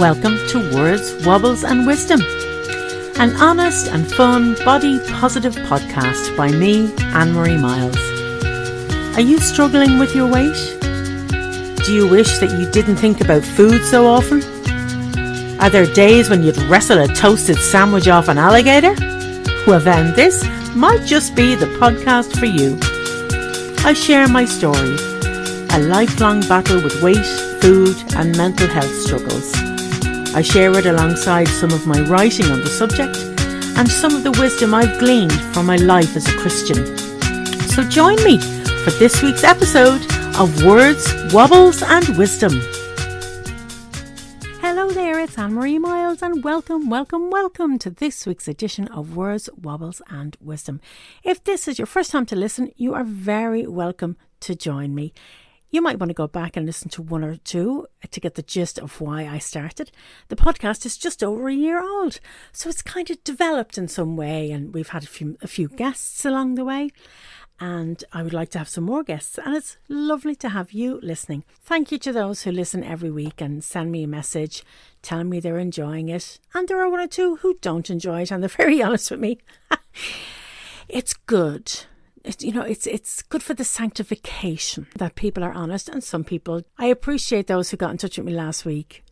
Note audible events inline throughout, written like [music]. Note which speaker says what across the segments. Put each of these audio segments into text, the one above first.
Speaker 1: Welcome to Words, Wobbles and Wisdom, an honest and fun body positive podcast by me, Anne Marie Miles. Are you struggling with your weight? Do you wish that you didn't think about food so often? Are there days when you'd wrestle a toasted sandwich off an alligator? Well, then, this might just be the podcast for you. I share my story, a lifelong battle with weight, food, and mental health struggles. I share it alongside some of my writing on the subject and some of the wisdom I've gleaned from my life as a Christian. So join me for this week's episode of Words, Wobbles and Wisdom. Hello there, it's Anne Marie Miles, and welcome, welcome, welcome to this week's edition of Words, Wobbles and Wisdom. If this is your first time to listen, you are very welcome to join me. You might want to go back and listen to one or two to get the gist of why I started. The podcast is just over a year old, so it's kind of developed in some way, and we've had a few, a few guests along the way. And I would like to have some more guests, and it's lovely to have you listening. Thank you to those who listen every week and send me a message telling me they're enjoying it. And there are one or two who don't enjoy it, and they're very [laughs] honest with me. [laughs] it's good you know, it's it's good for the sanctification that people are honest, and some people. I appreciate those who got in touch with me last week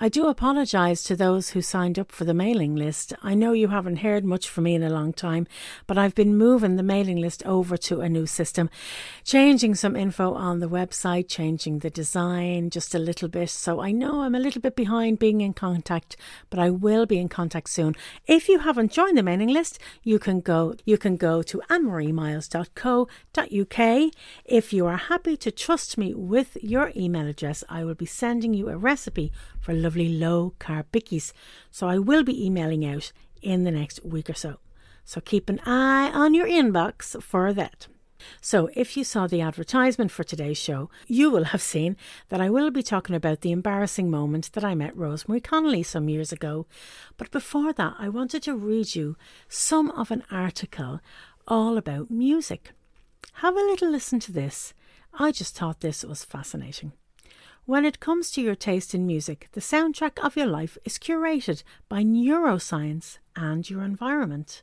Speaker 1: I do apologise to those who signed up for the mailing list. I know you haven't heard much from me in a long time, but I've been moving the mailing list over to a new system, changing some info on the website, changing the design just a little bit. So I know I'm a little bit behind being in contact, but I will be in contact soon. If you haven't joined the mailing list, you can go you can go to annemariemiles.co.uk. If you are happy to trust me with your email address, I will be sending you a recipe for lovely low carb bickies. So I will be emailing out in the next week or so. So keep an eye on your inbox for that. So, if you saw the advertisement for today's show, you will have seen that I will be talking about the embarrassing moment that I met Rosemary Conley some years ago. But before that, I wanted to read you some of an article all about music. Have a little listen to this. I just thought this was fascinating. When it comes to your taste in music, the soundtrack of your life is curated by neuroscience and your environment.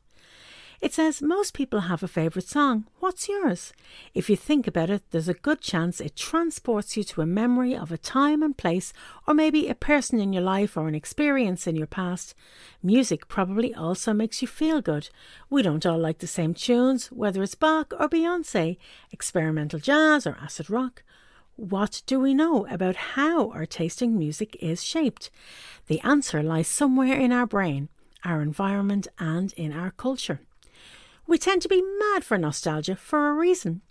Speaker 1: It says most people have a favourite song. What's yours? If you think about it, there's a good chance it transports you to a memory of a time and place, or maybe a person in your life or an experience in your past. Music probably also makes you feel good. We don't all like the same tunes, whether it's Bach or Beyonce, experimental jazz or acid rock. What do we know about how our tasting music is shaped? The answer lies somewhere in our brain, our environment, and in our culture. We tend to be mad for nostalgia for a reason.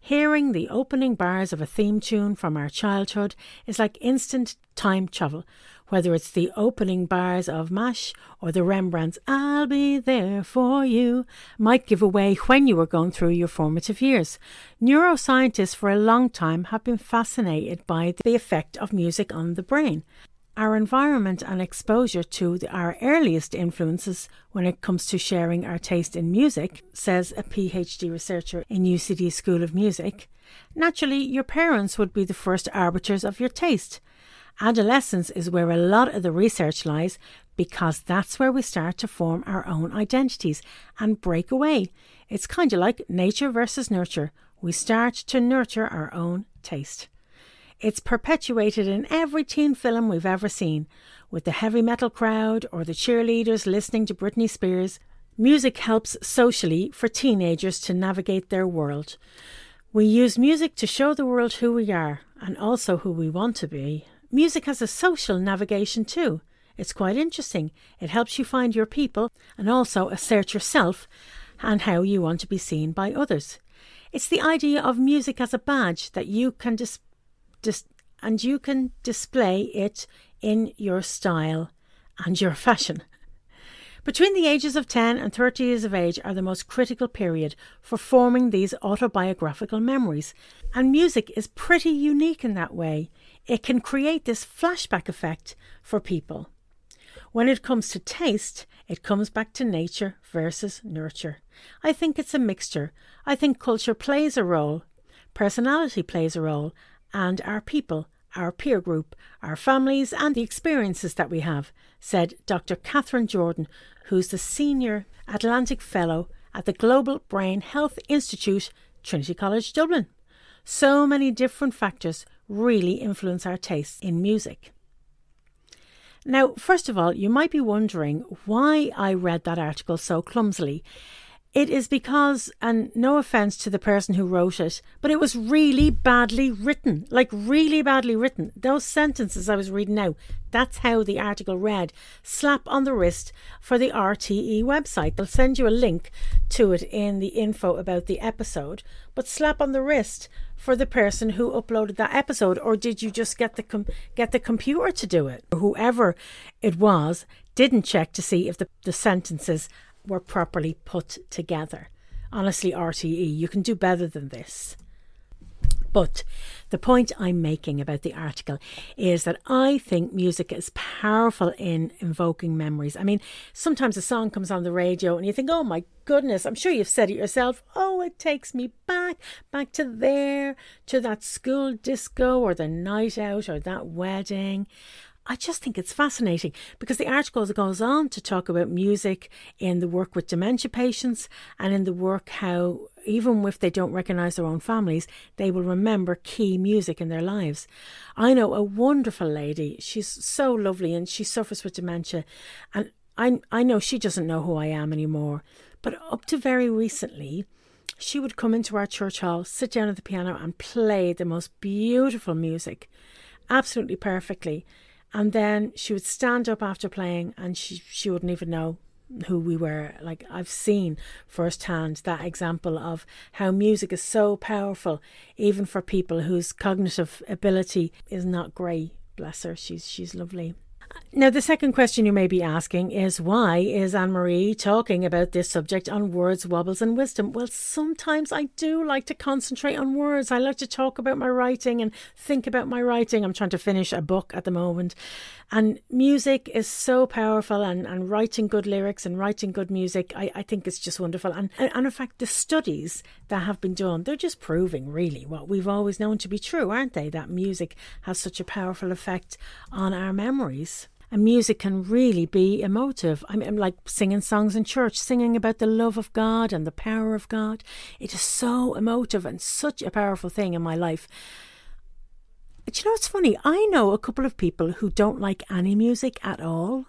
Speaker 1: Hearing the opening bars of a theme tune from our childhood is like instant time travel, whether it's the opening bars of MASH or the Rembrandts I'll Be There For You, might give away when you were going through your formative years. Neuroscientists for a long time have been fascinated by the effect of music on the brain. Our environment and exposure to the, our earliest influences when it comes to sharing our taste in music, says a PhD researcher in UCD School of Music. Naturally, your parents would be the first arbiters of your taste. Adolescence is where a lot of the research lies because that's where we start to form our own identities and break away. It's kind of like nature versus nurture. We start to nurture our own taste. It's perpetuated in every teen film we've ever seen, with the heavy metal crowd or the cheerleaders listening to Britney Spears. Music helps socially for teenagers to navigate their world. We use music to show the world who we are and also who we want to be Music has a social navigation too. It's quite interesting. It helps you find your people and also assert yourself and how you want to be seen by others. It's the idea of music as a badge that you can dis- dis- and you can display it in your style and your fashion. Between the ages of 10 and 30 years of age are the most critical period for forming these autobiographical memories, and music is pretty unique in that way it can create this flashback effect for people. When it comes to taste, it comes back to nature versus nurture. I think it's a mixture. I think culture plays a role, personality plays a role, and our people our peer group, our families, and the experiences that we have, said Dr. Catherine Jordan, who's the Senior Atlantic Fellow at the Global Brain Health Institute, Trinity College Dublin. So many different factors really influence our tastes in music. Now, first of all, you might be wondering why I read that article so clumsily. It is because, and no offense to the person who wrote it, but it was really badly written. Like, really badly written. Those sentences I was reading now, that's how the article read. Slap on the wrist for the RTE website. They'll send you a link to it in the info about the episode, but slap on the wrist for the person who uploaded that episode, or did you just get the com- get the computer to do it? Whoever it was didn't check to see if the, the sentences were properly put together. Honestly, RTE, you can do better than this. But the point I'm making about the article is that I think music is powerful in invoking memories. I mean, sometimes a song comes on the radio and you think, oh my goodness, I'm sure you've said it yourself. Oh, it takes me back, back to there, to that school disco or the night out or that wedding. I just think it's fascinating because the article goes on to talk about music in the work with dementia patients and in the work how, even if they don't recognise their own families, they will remember key music in their lives. I know a wonderful lady, she's so lovely and she suffers with dementia, and I, I know she doesn't know who I am anymore, but up to very recently, she would come into our church hall, sit down at the piano, and play the most beautiful music, absolutely perfectly. And then she would stand up after playing and she, she wouldn't even know who we were. Like I've seen firsthand that example of how music is so powerful, even for people whose cognitive ability is not great. Bless her, she's she's lovely. Now, the second question you may be asking is why is Anne Marie talking about this subject on words, wobbles, and wisdom? Well, sometimes I do like to concentrate on words. I like to talk about my writing and think about my writing. I'm trying to finish a book at the moment. And music is so powerful, and, and writing good lyrics and writing good music, I, I think it's just wonderful. And, and in fact, the studies that have been done, they're just proving really what we've always known to be true, aren't they? That music has such a powerful effect on our memories. And music can really be emotive. I mean, like singing songs in church, singing about the love of God and the power of God. It is so emotive and such a powerful thing in my life. But you know, it's funny. I know a couple of people who don't like any music at all.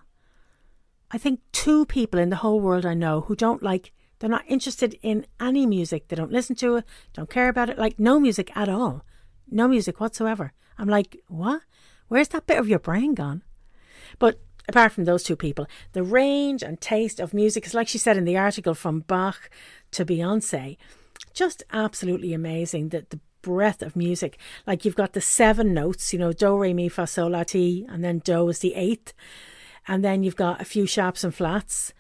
Speaker 1: I think two people in the whole world I know who don't like, they're not interested in any music. They don't listen to it, don't care about it, like no music at all. No music whatsoever. I'm like, what? Where's that bit of your brain gone? But apart from those two people, the range and taste of music is like she said in the article from Bach to Beyonce, just absolutely amazing. That the breadth of music, like you've got the seven notes, you know, do, re, mi, fa, sol, la, ti, and then do is the eighth, and then you've got a few sharps and flats.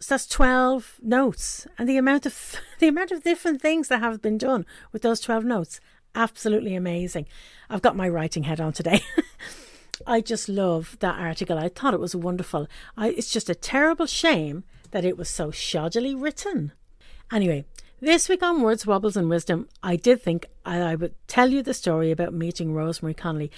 Speaker 1: So that's twelve notes, and the amount of [laughs] the amount of different things that have been done with those twelve notes, absolutely amazing. I've got my writing head on today. [laughs] I just love that article. I thought it was wonderful. I, it's just a terrible shame that it was so shoddily written. Anyway, this week on Words, Wobbles and Wisdom, I did think I, I would tell you the story about meeting Rosemary Conley.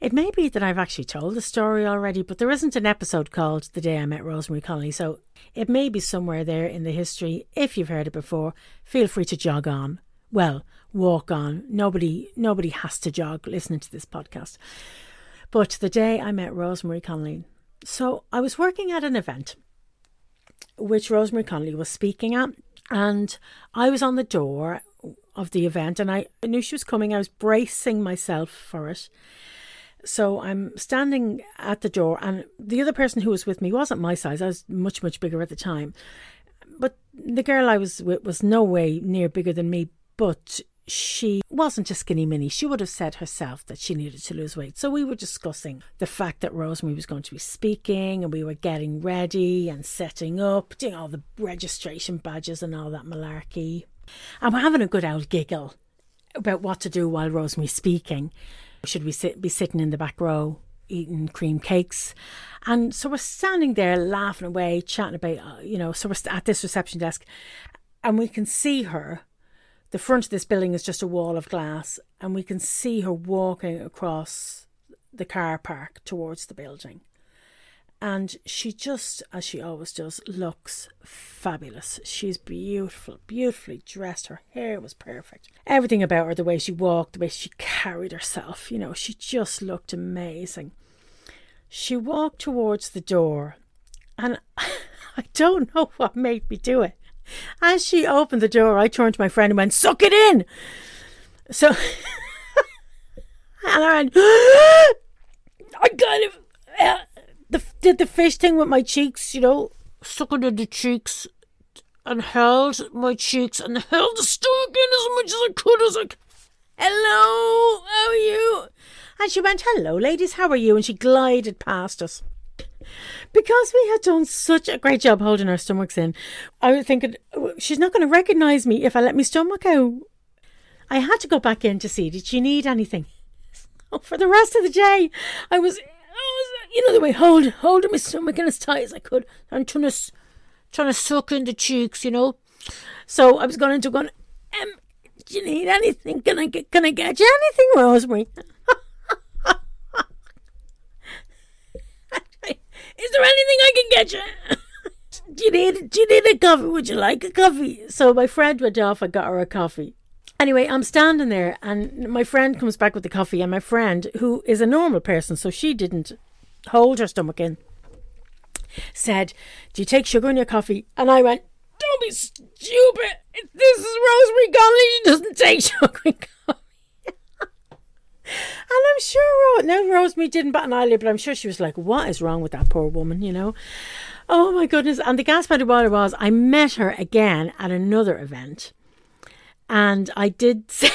Speaker 1: It may be that I've actually told the story already, but there isn't an episode called The Day I Met Rosemary Conley, so it may be somewhere there in the history. If you've heard it before, feel free to jog on. Well, walk on. Nobody nobody has to jog listening to this podcast. But the day I met Rosemary Conley, so I was working at an event which Rosemary Conley was speaking at, and I was on the door of the event and I knew she was coming. I was bracing myself for it. So I'm standing at the door, and the other person who was with me wasn't my size. I was much, much bigger at the time. But the girl I was with was no way near bigger than me, but she wasn't a skinny mini. She would have said herself that she needed to lose weight. So we were discussing the fact that Rosemary was going to be speaking and we were getting ready and setting up, doing all the registration badges and all that malarkey. And we're having a good old giggle about what to do while Rosemary's speaking. Should we sit, be sitting in the back row eating cream cakes? And so we're standing there laughing away, chatting about, uh, you know, so we're at this reception desk and we can see her the front of this building is just a wall of glass, and we can see her walking across the car park towards the building. And she just, as she always does, looks fabulous. She's beautiful, beautifully dressed. Her hair was perfect. Everything about her, the way she walked, the way she carried herself, you know, she just looked amazing. She walked towards the door, and [laughs] I don't know what made me do it. As she opened the door, I turned to my friend and went, Suck it in! So, [laughs] and I went, [gasps] I kind of uh, the, did the fish thing with my cheeks, you know, sucking in the cheeks and held my cheeks and held the stomach in as much as I could. As I Hello, how are you? And she went, Hello, ladies, how are you? And she glided past us. Because we had done such a great job holding our stomachs in, I was thinking, she's not going to recognise me if I let my stomach out. I had to go back in to see, did she need anything? [laughs] For the rest of the day, I was, I was you know, the way, hold, holding my stomach in as tight as I could. I'm trying to, trying to suck in the cheeks, you know. So I was going into going, um, do you need anything? Can I get, can I get you anything, Rosemary? Is there anything I can get you? [laughs] do you need do you need a coffee? Would you like a coffee? So my friend went off. I got her a coffee. Anyway, I'm standing there, and my friend comes back with the coffee, and my friend, who is a normal person, so she didn't hold her stomach in, said, "Do you take sugar in your coffee?" And I went, "Don't be stupid. This is Rosemary Conley. She doesn't take [laughs] sugar in coffee." And I'm sure Ro- now Rosemary didn't bat an eyelid, but I'm sure she was like, "What is wrong with that poor woman?" You know. Oh my goodness! And the gas pedal water was I met her again at another event, and I did [laughs] say.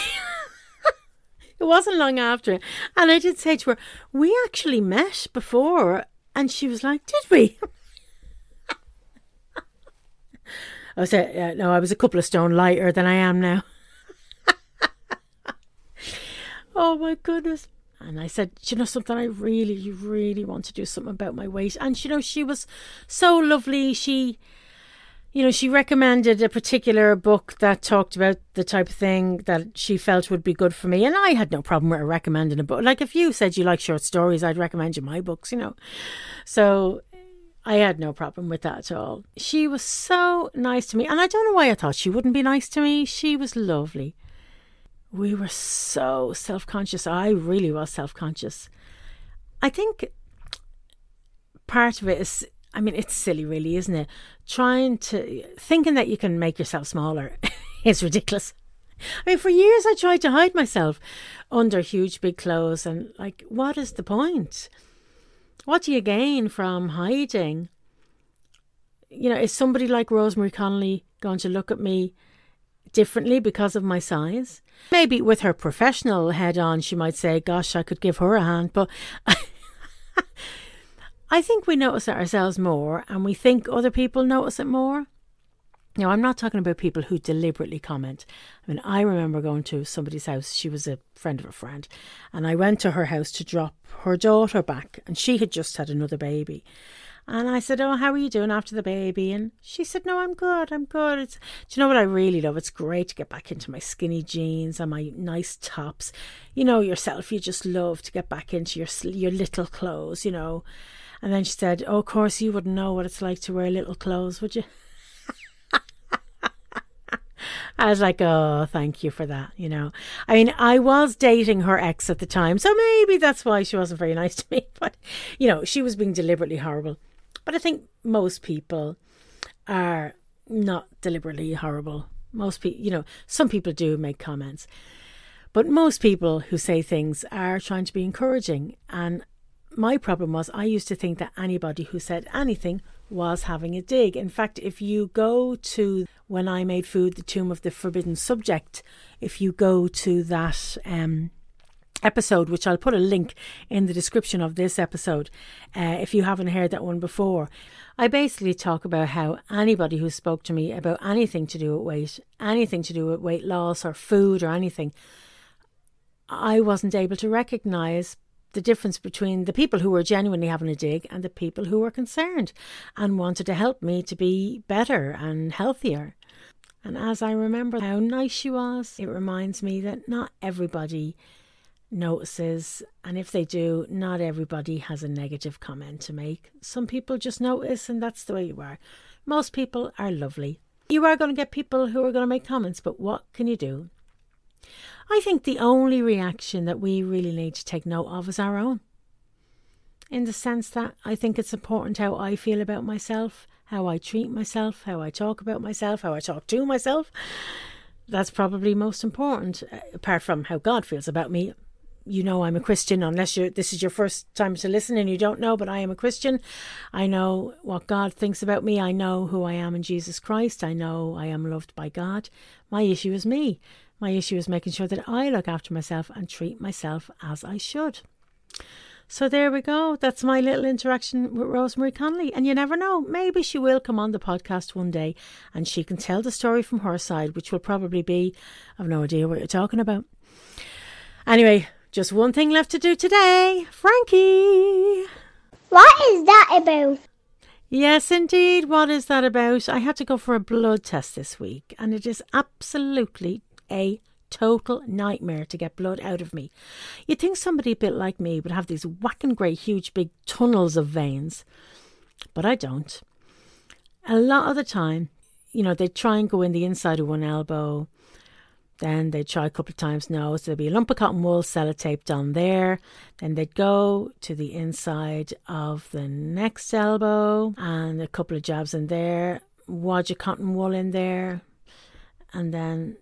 Speaker 1: it wasn't long after, and I did say to her, "We actually met before," and she was like, "Did we?" [laughs] I said, uh, "No, I was a couple of stone lighter than I am now." Oh my goodness. And I said, you know something, I really, really want to do something about my weight. And you know, she was so lovely. She, you know, she recommended a particular book that talked about the type of thing that she felt would be good for me. And I had no problem with her recommending a book. Like if you said you like short stories, I'd recommend you my books, you know. So I had no problem with that at all. She was so nice to me. And I don't know why I thought she wouldn't be nice to me. She was lovely we were so self conscious. I really was self conscious. I think part of it is, I mean, it's silly, really, isn't it? Trying to, thinking that you can make yourself smaller [laughs] is ridiculous. I mean, for years I tried to hide myself under huge big clothes, and like, what is the point? What do you gain from hiding? You know, is somebody like Rosemary Conley going to look at me differently because of my size. Maybe with her professional head on, she might say, Gosh, I could give her a hand. But [laughs] I think we notice it ourselves more and we think other people notice it more. Now, I'm not talking about people who deliberately comment. I mean, I remember going to somebody's house. She was a friend of a friend. And I went to her house to drop her daughter back. And she had just had another baby. And I said, Oh, how are you doing after the baby? And she said, No, I'm good. I'm good. It's, do you know what I really love? It's great to get back into my skinny jeans and my nice tops. You know yourself, you just love to get back into your, your little clothes, you know. And then she said, Oh, of course, you wouldn't know what it's like to wear little clothes, would you? [laughs] I was like, oh, thank you for that. You know, I mean, I was dating her ex at the time, so maybe that's why she wasn't very nice to me. [laughs] But, you know, she was being deliberately horrible. But I think most people are not deliberately horrible. Most people, you know, some people do make comments, but most people who say things are trying to be encouraging. And my problem was I used to think that anybody who said anything was having a dig. In fact, if you go to when I made food, the tomb of the forbidden subject, if you go to that um, episode, which I'll put a link in the description of this episode uh, if you haven't heard that one before. I basically talk about how anybody who spoke to me about anything to do with weight, anything to do with weight loss or food or anything, I wasn't able to recognize the difference between the people who were genuinely having a dig and the people who were concerned and wanted to help me to be better and healthier. And as I remember how nice she was, it reminds me that not everybody notices, and if they do, not everybody has a negative comment to make. Some people just notice, and that's the way you are. Most people are lovely. You are going to get people who are going to make comments, but what can you do? I think the only reaction that we really need to take note of is our own. In the sense that I think it's important how I feel about myself, how I treat myself, how I talk about myself, how I talk to myself. That's probably most important, apart from how God feels about me you know I'm a Christian unless you this is your first time to listen and you don't know, but I am a Christian. I know what God thinks about me. I know who I am in Jesus Christ. I know I am loved by God. My issue is me. My issue is making sure that I look after myself and treat myself as I should. So there we go. That's my little interaction with Rosemary Conley. And you never know, maybe she will come on the podcast one day and she can tell the story from her side, which will probably be I've no idea what you're talking about. Anyway, just one thing left to do today. Frankie!
Speaker 2: What is that about?
Speaker 1: Yes, indeed. What is that about? I had to go for a blood test this week, and it is absolutely a total nightmare to get blood out of me. You'd think somebody a bit like me would have these whacking great, huge, big tunnels of veins, but I don't. A lot of the time, you know, they try and go in the inside of one elbow then they'd try a couple of times no. So there'd be a lump of cotton wool sellotaped on there. Then they'd go to the inside of the next elbow and a couple of jabs in there, wad of cotton wool in there. And then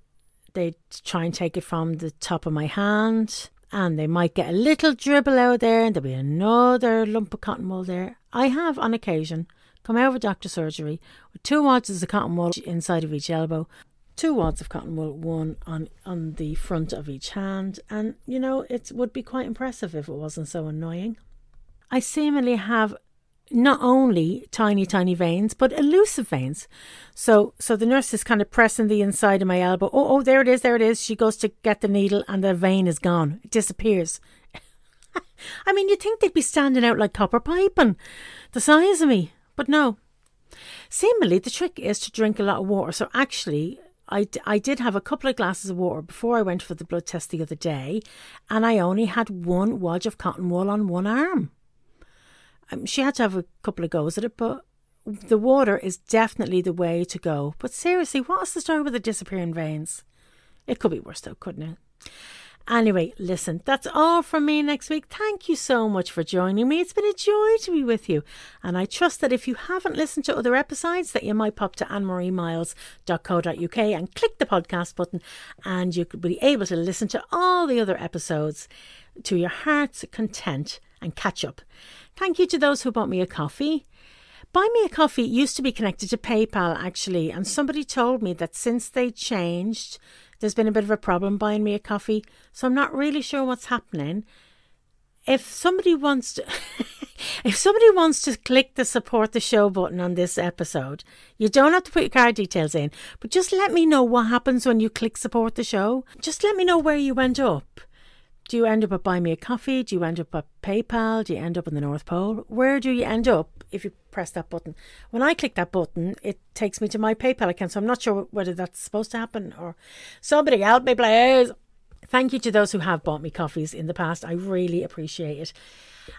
Speaker 1: they'd try and take it from the top of my hand. And they might get a little dribble out there and there'll be another lump of cotton wool there. I have on occasion come out of a doctor's surgery with two wads of cotton wool inside of each elbow two wads of cotton wool, one on, on the front of each hand, and you know, it would be quite impressive if it wasn't so annoying. I seemingly have not only tiny, tiny veins, but elusive veins. So, so the nurse is kind of pressing the inside of my elbow. Oh, oh, there it is, there it is. She goes to get the needle, and the vein is gone. It disappears. [laughs] I mean, you'd think they'd be standing out like copper pipe and the size of me, but no. Seemingly, the trick is to drink a lot of water. So, actually, I, I did have a couple of glasses of water before I went for the blood test the other day, and I only had one wad of cotton wool on one arm. Um, she had to have a couple of goes at it, but the water is definitely the way to go. But seriously, what's the story with the disappearing veins? It could be worse though, couldn't it? Anyway, listen, that's all from me next week. Thank you so much for joining me. It's been a joy to be with you. And I trust that if you haven't listened to other episodes, that you might pop to annemariemiles.co.uk and click the podcast button and you could be able to listen to all the other episodes to your heart's content and catch up. Thank you to those who bought me a coffee. Buy Me a Coffee used to be connected to PayPal actually, and somebody told me that since they changed, there's been a bit of a problem buying me a coffee, so I'm not really sure what's happening. If somebody wants to [laughs] if somebody wants to click the support the show button on this episode, you don't have to put your card details in, but just let me know what happens when you click support the show. Just let me know where you went up. Do you end up at Buy Me a Coffee? Do you end up at PayPal? Do you end up in the North Pole? Where do you end up if you press that button? When I click that button, it takes me to my PayPal account. So I'm not sure whether that's supposed to happen or somebody help me, please. Thank you to those who have bought me coffees in the past. I really appreciate it.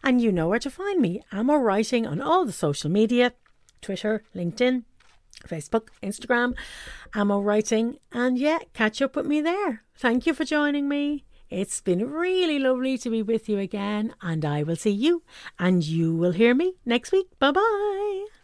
Speaker 1: And you know where to find me. I'm all writing on all the social media Twitter, LinkedIn, Facebook, Instagram, Ammo Writing, and yeah, catch up with me there. Thank you for joining me. It's been really lovely to be with you again, and I will see you, and you will hear me next week. Bye bye.